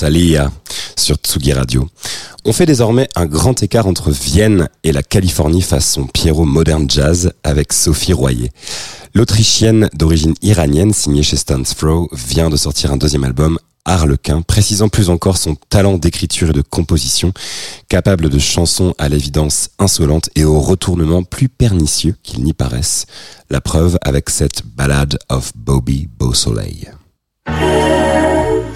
Rosalia sur Tsugi Radio. On fait désormais un grand écart entre Vienne et la Californie façon Pierrot Modern Jazz avec Sophie Royer. L'Autrichienne d'origine iranienne signée chez Stans Throw vient de sortir un deuxième album Harlequin, précisant plus encore son talent d'écriture et de composition, capable de chansons à l'évidence insolente et au retournement plus pernicieux qu'il n'y paraisse. La preuve avec cette Ballade of Bobby Beausoleil.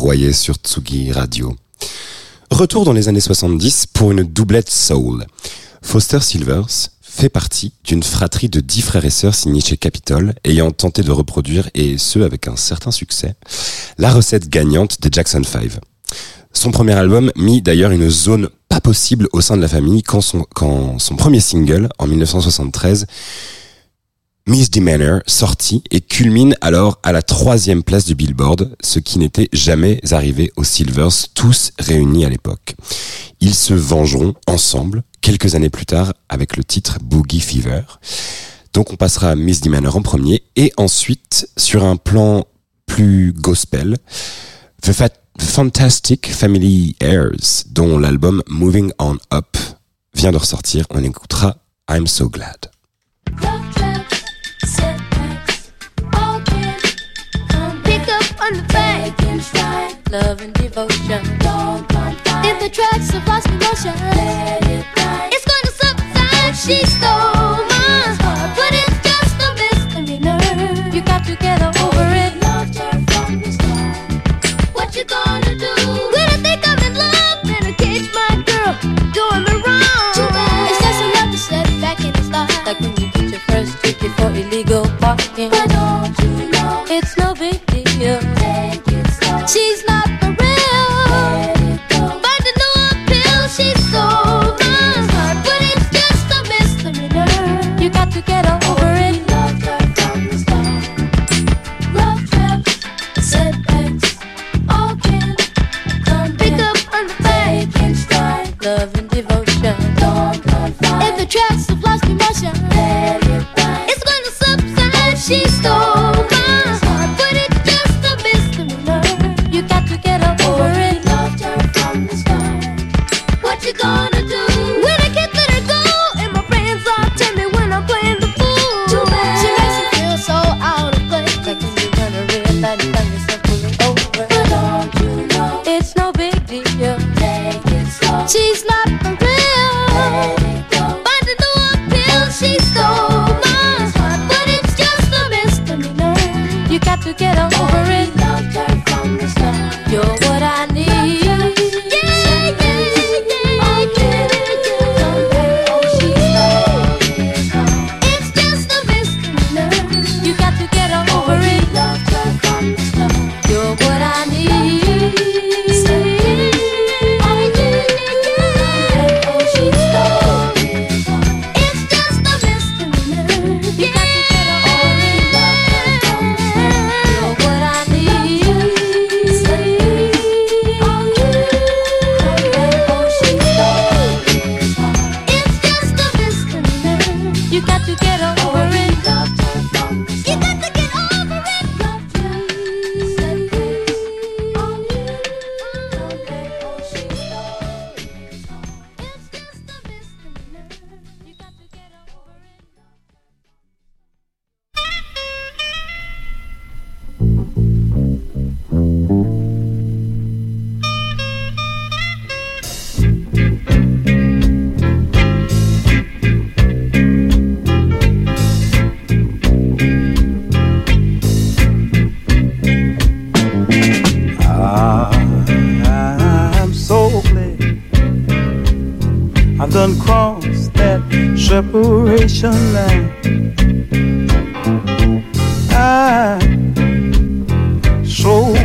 Royer sur Tsugi Radio. Retour dans les années 70 pour une doublette soul. Foster Silvers fait partie d'une fratrie de dix frères et sœurs signés chez Capitol, ayant tenté de reproduire, et ce avec un certain succès, la recette gagnante des Jackson 5. Son premier album mit d'ailleurs une zone pas possible au sein de la famille quand son, quand son premier single, en 1973, Miss Manor sortit et culmine alors à la troisième place du Billboard, ce qui n'était jamais arrivé aux Silvers, tous réunis à l'époque. Ils se vengeront ensemble quelques années plus tard avec le titre Boogie Fever. Donc on passera à Miss Manor en premier et ensuite sur un plan plus gospel, The Fantastic Family Airs, dont l'album Moving On Up vient de ressortir. On écoutera I'm So Glad. Love and devotion. In the tracks of lost emotion, it's going to subside. She stole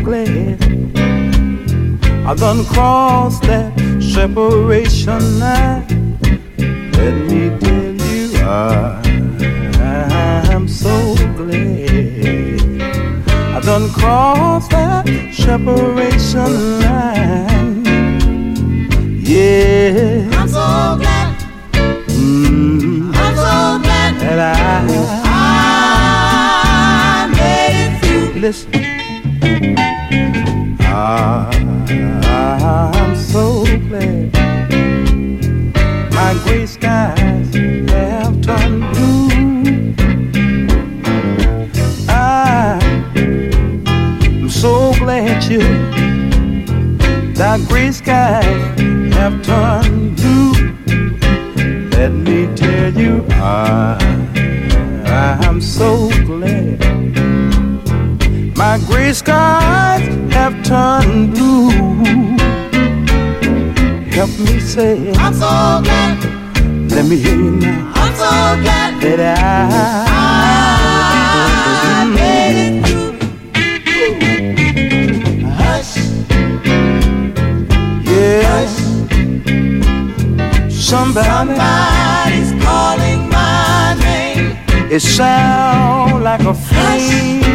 glad I've done crossed that separation line. Let me tell you, I, I'm so glad I've done crossed that separation line. Yeah. I'm so glad. Mm, I'm so glad that I gray skies have turned blue. Let me tell you, I, I'm so glad my gray skies have turned blue. Help me say, I'm so glad. Let me hear you now. I'm so glad that I, I Somebody, somebody's calling my name. It sounds like a flame.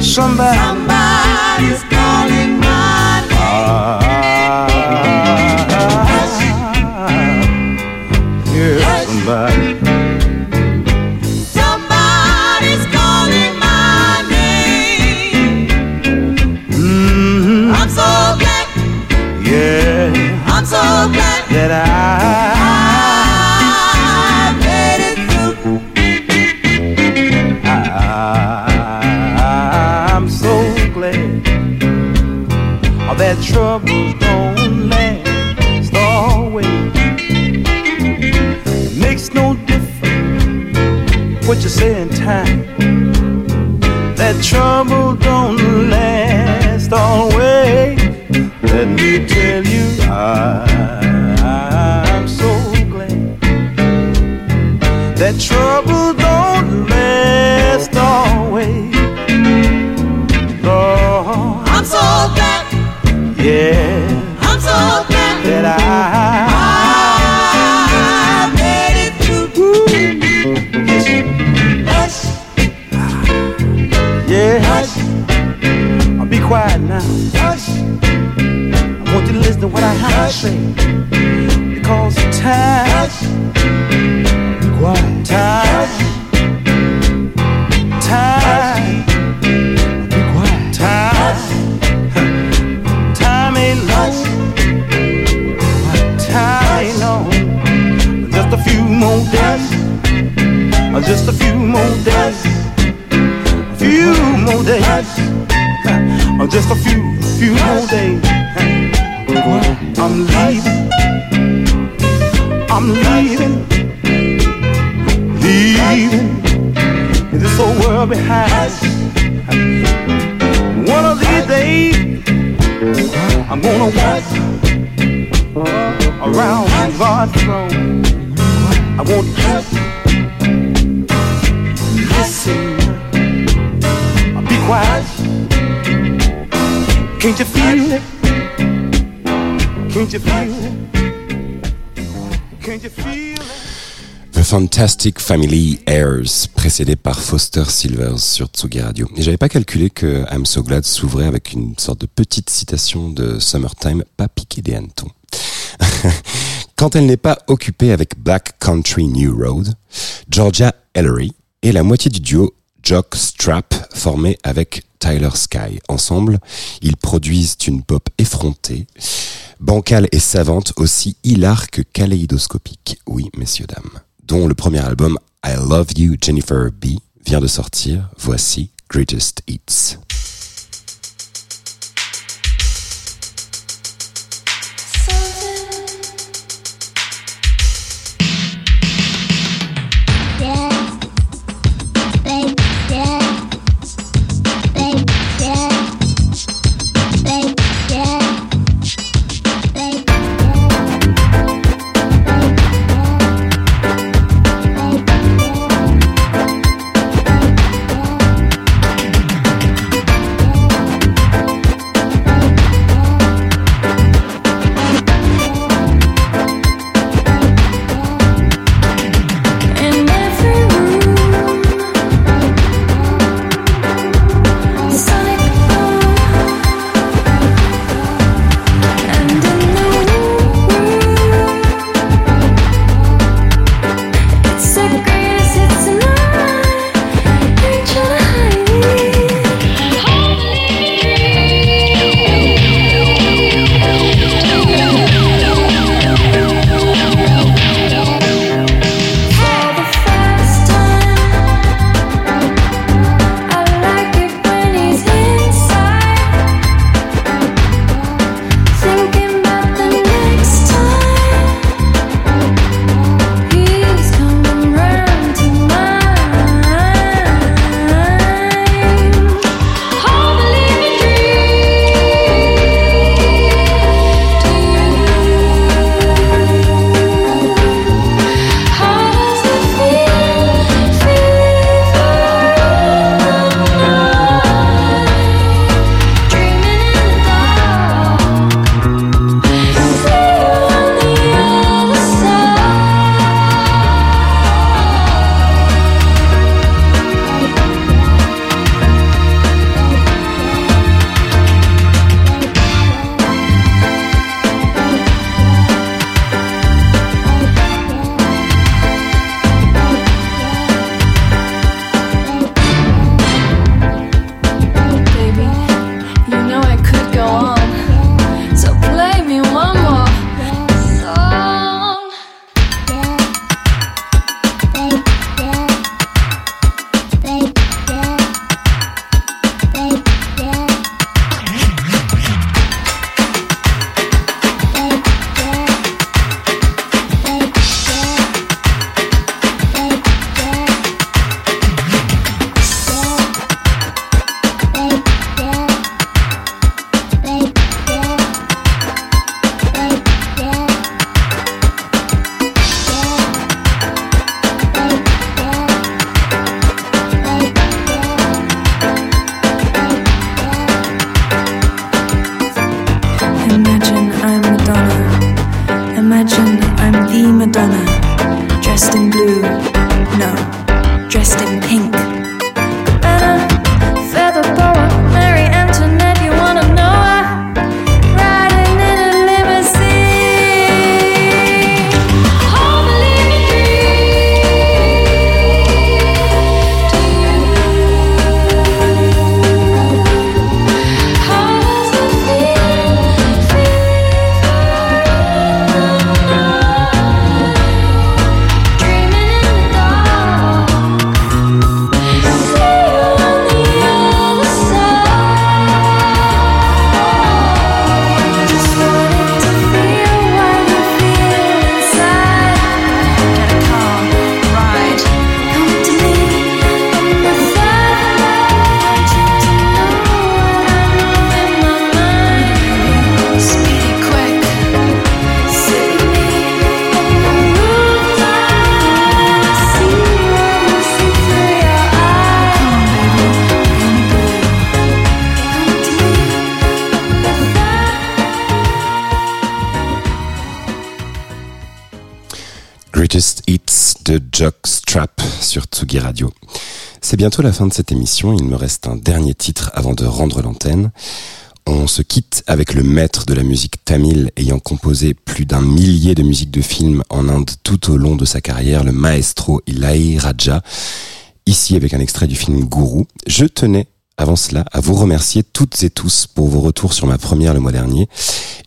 Somebody, somebody's to what I have to say. Because time, time, time, time, time ain't long, time ain't long. Just a few more days, just a few more days, a few more days, just a few, few more days. I'm leaving. I'm leaving. Leaving this whole world behind. One of these days, I'm gonna walk around God's throne. I won't listen. I'll be quiet. Can't you feel it? The Fantastic Family Airs, précédé par Foster Silvers sur Tsugi Radio. Et j'avais pas calculé que I'm So Glad s'ouvrait avec une sorte de petite citation de Summertime, pas piqué des hannetons. [laughs] Quand elle n'est pas occupée avec Black Country New Road, Georgia Ellery est la moitié du duo Jock Strap formé avec Tyler Sky. Ensemble, ils produisent une pop effrontée, bancale et savante, aussi hilar que kaléidoscopique. Oui, messieurs, dames. Dont le premier album I Love You Jennifer B vient de sortir. Voici Greatest Hits. Jockstrap sur Tsugi Radio. C'est bientôt la fin de cette émission, il me reste un dernier titre avant de rendre l'antenne. On se quitte avec le maître de la musique tamil ayant composé plus d'un millier de musiques de films en Inde tout au long de sa carrière, le maestro Ilaï Raja. Ici avec un extrait du film Guru. Je tenais avant cela à vous remercier toutes et tous pour vos retours sur ma première le mois dernier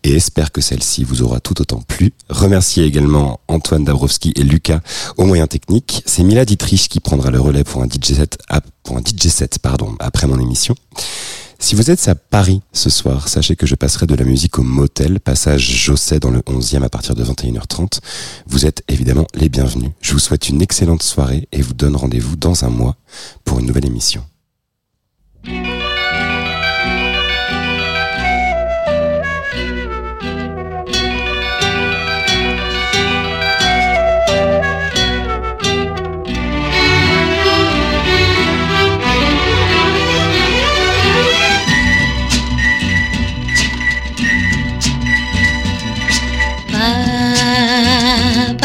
et espère que celle-ci vous aura tout autant plu. Remercier également Antoine Dabrowski et Lucas au moyen technique. C'est Mila Dietrich qui prendra le relais pour un DJ set, après mon émission. Si vous êtes à Paris ce soir, sachez que je passerai de la musique au motel, passage Josset dans le 11e à partir de 21h30. Vous êtes évidemment les bienvenus. Je vous souhaite une excellente soirée et vous donne rendez-vous dans un mois pour une nouvelle émission.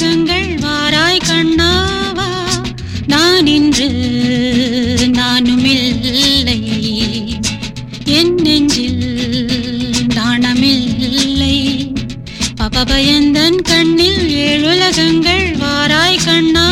ஏழுலகங்கள் வாராய் கண்ணாவா? நான் இன்று நானும் இல்லை. என் நெஞ்சில் நாணமில்லை பபபயந்தன் கண்ணில் ஏழுலகங்கள் வாராய் கண்ணா